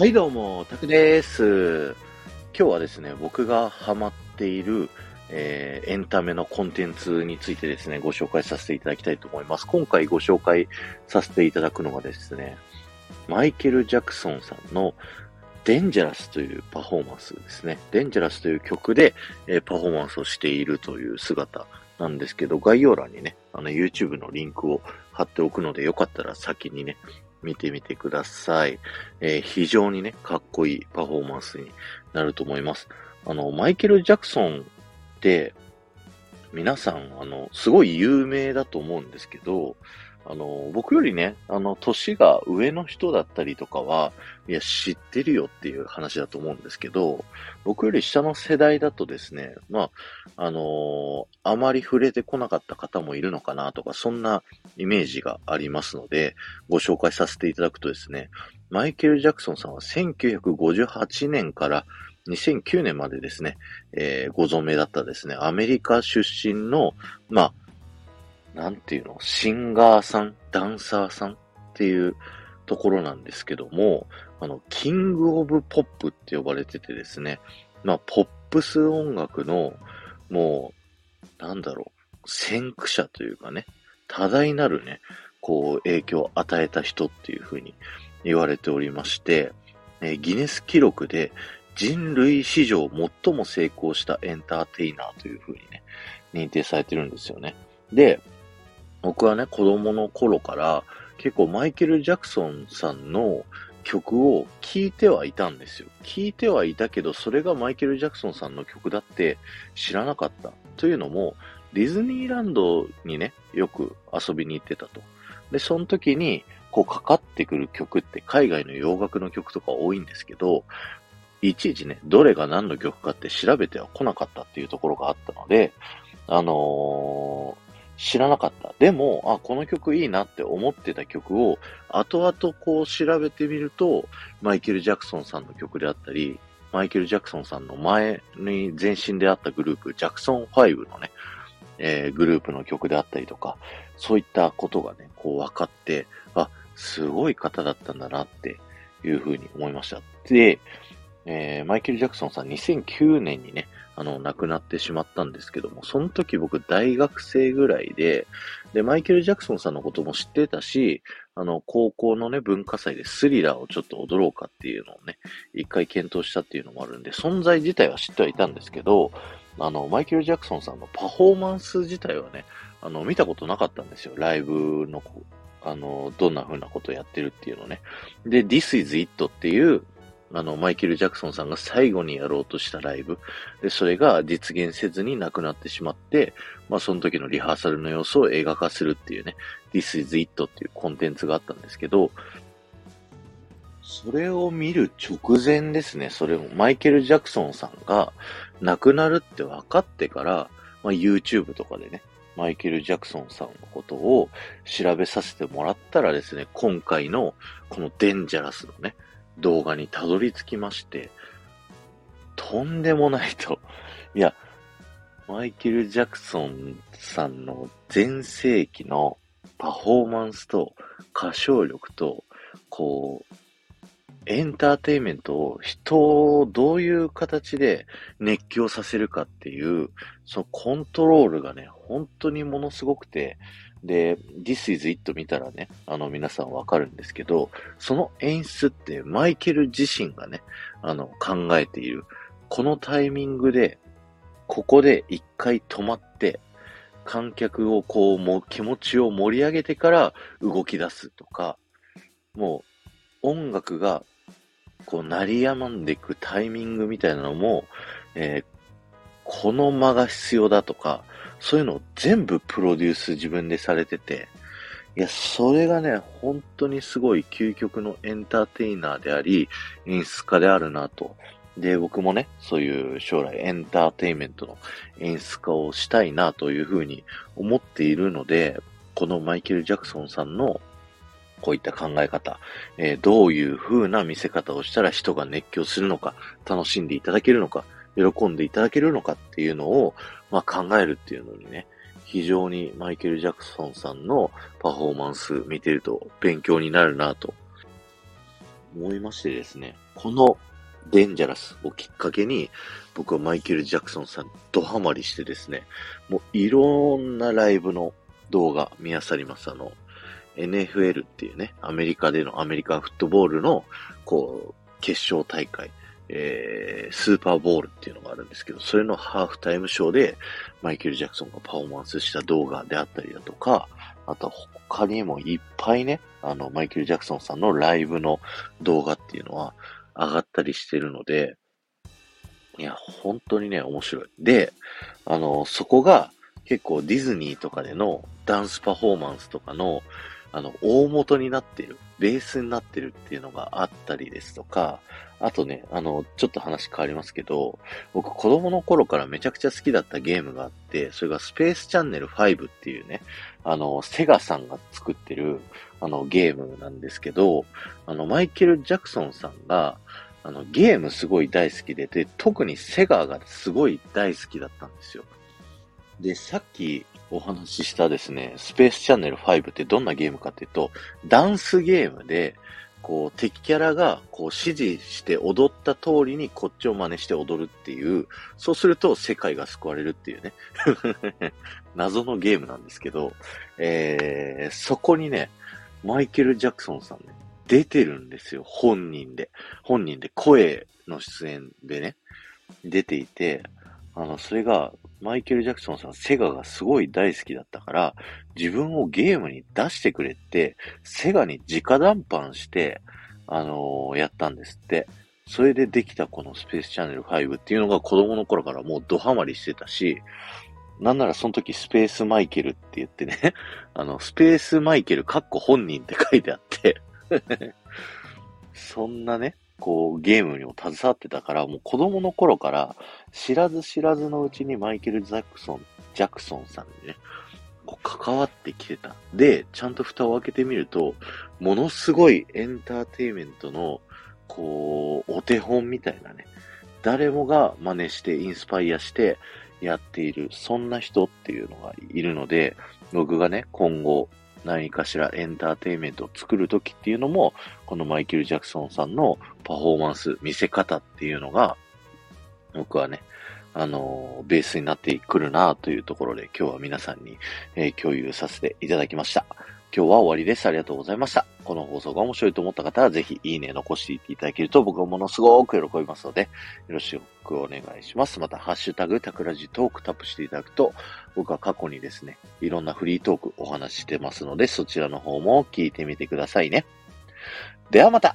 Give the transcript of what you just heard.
はい、どうも、タクです。今日はですね、僕がハマっている、えーエンタメのコンテンツについてですね、ご紹介させていただきたいと思います。今回ご紹介させていただくのがですね、マイケル・ジャクソンさんのデンジャラスというパフォーマンスですね。デンジャラスという曲で、えーパフォーマンスをしているという姿なんですけど、概要欄にね、あの YouTube のリンクを貼っておくので、よかったら先にね、見てみてください。えー非常にね、かっこいいパフォーマンスになると思います。あの、マイケル・ジャクソンって、皆さん、あの、すごい有名だと思うんですけど、あの、僕よりね、あの、年が上の人だったりとかは、いや、知ってるよっていう話だと思うんですけど、僕より下の世代だとですね、まあ、あのあまり触れてこなかった方もいるのかなとか、そんなイメージがありますので、ご紹介させていただくとですね、マイケル・ジャクソンさんは1958年から2009年までですね、えーご存命だったですね、アメリカ出身の、まあ、なんていうの、シンガーさん、ダンサーさんっていうところなんですけども、あの、キング・オブ・ポップって呼ばれててですね、まあ、ポップス音楽の、もう、なんだろう、先駆者というかね、多大なるね、こう、影響を与えた人っていうふうに言われておりまして、えーギネス記録で人類史上最も成功したエンターテイナーというふうにね、認定されてるんですよね。で、僕はね、子供の頃から結構マイケル・ジャクソンさんの曲を聴いてはいたんですよ。聴いてはいたけど、それがマイケル・ジャクソンさんの曲だって知らなかった。というのも、ディズニーランドにね、よく遊びに行ってたと。で、その時に、こうかかってくる曲って海外の洋楽の曲とか多いんですけど、いちいちね、どれが何の曲かって調べては来なかったっていうところがあったので、あのー知らなかった。でも、あ、この曲いいなって思ってた曲を、後々こう調べてみると、マイケル・ジャクソンさんの曲であったり、マイケル・ジャクソンさんの前に前身であったグループ、ジャクソン5のね、えーグループの曲であったりとか、そういったことがね、こう分かって、あ、すごい方だったんだなっていうふうに思いました。で、えーマイケル・ジャクソンさん2009年にね、あの、亡くなってしまったんですけども、その時僕大学生ぐらいで、で、マイケル・ジャクソンさんのことも知ってたし、あの、高校のね、文化祭でスリラーをちょっと踊ろうかっていうのをね、一回検討したっていうのもあるんで、存在自体は知ってはいたんですけど、あの、マイケル・ジャクソンさんのパフォーマンス自体はね、あの、見たことなかったんですよ。ライブの、あの、どんな風なことをやってるっていうのね。で、This is It っていう、あの、マイケル・ジャクソンさんが最後にやろうとしたライブ。で、それが実現せずになくなってしまって、まあ、その時のリハーサルの様子を映画化するっていうね、This is It っていうコンテンツがあったんですけど、それを見る直前ですね、それをマイケル・ジャクソンさんが亡くなるって分かってから、まあ、YouTube とかでね、マイケル・ジャクソンさんのことを調べさせてもらったらですね、今回のこのデンジャラスのね、動画にたどり着きまして、とんでもないと。いや、マイケル・ジャクソンさんの全盛期のパフォーマンスと歌唱力と、こう、エンターテインメントを人をどういう形で熱狂させるかっていう、そのコントロールがね、本当にものすごくて、で、This is It 見たらね、あの皆さんわかるんですけど、その演出ってマイケル自身がね、あの考えている。このタイミングで、ここで一回止まって、観客をこう、もう気持ちを盛り上げてから動き出すとか、もう音楽がこう鳴り止んでいくタイミングみたいなのも、えーこの間が必要だとか、そういうのを全部プロデュース自分でされてて、いや、それがね、本当にすごい究極のエンターテイナーであり、演出家であるなと。で、僕もね、そういう将来エンターテイメントの演出家をしたいなというふうに思っているので、このマイケル・ジャクソンさんのこういった考え方、えーどういう風な見せ方をしたら人が熱狂するのか、楽しんでいただけるのか、喜んでいただけるのかっていうのを、まあ、考えるっていうのにね、非常にマイケル・ジャクソンさんのパフォーマンス見てると勉強になるなと思いましてですね、このデンジャラスをきっかけに、僕はマイケル・ジャクソンさんドハマりしてですね、もういろんなライブの動画見漁ります。あの、NFL っていうね、アメリカでのアメリカンフットボールの、こう、決勝大会、えー、スーパーボールっていうのがあるんですけど、それのハーフタイムショーで、マイケル・ジャクソンがパフォーマンスした動画であったりだとか、あと他にもいっぱいね、あの、マイケル・ジャクソンさんのライブの動画っていうのは上がったりしてるので、いや、本当にね、面白い。で、あの、そこが結構ディズニーとかでのダンスパフォーマンスとかの、あの、大元になってる、ベースになってるっていうのがあったりですとか、あとね、あの、ちょっと話変わりますけど、僕子供の頃からめちゃくちゃ好きだったゲームがあって、それがスペースチャンネル5っていうね、あの、セガさんが作ってる、あの、ゲームなんですけど、あの、マイケル・ジャクソンさんが、あの、ゲームすごい大好きで、で、特にセガがすごい大好きだったんですよ。で、さっきお話ししたですね、スペースチャンネル5ってどんなゲームかっていうと、ダンスゲームで、こう、敵キャラが、こう、指示して踊った通りにこっちを真似して踊るっていう、そうすると世界が救われるっていうね、謎のゲームなんですけど、えー、そこにね、マイケル・ジャクソンさんね、出てるんですよ、本人で。本人で声の出演でね、出ていて、あの、それが、マイケル・ジャクソンさん、セガがすごい大好きだったから、自分をゲームに出してくれって、セガに直談判して、あのー、やったんですって。それでできたこのスペースチャンネル5っていうのが子供の頃からもうドハマりしてたし、なんならその時スペースマイケルって言ってね、あの、スペースマイケルカッコ本人って書いてあって そんなね、こう、ゲームにも携わってたから、もう子供の頃から、知らず知らずのうちにマイケル・ジャクソン、ジャクソンさんにね、こう関わってきてた。で、ちゃんと蓋を開けてみると、ものすごいエンターテイメントの、こう、お手本みたいなね、誰もが真似してインスパイアしてやっている、そんな人っていうのがいるので、僕がね、今後、何かしらエンターテイメントを作るときっていうのも、このマイケル・ジャクソンさんのパフォーマンス、見せ方っていうのが、僕はね、あの、ベースになってくるなというところで今日は皆さんに、えー、共有させていただきました。今日は終わりです。ありがとうございました。この放送が面白いと思った方は、ぜひいいね残していただけると僕はものすごく喜びますので、よろしくお願いします。また、ハッシュタグ、タクラジトークタップしていただくと、僕は過去にですね、いろんなフリートークお話してますので、そちらの方も聞いてみてくださいね。ではまた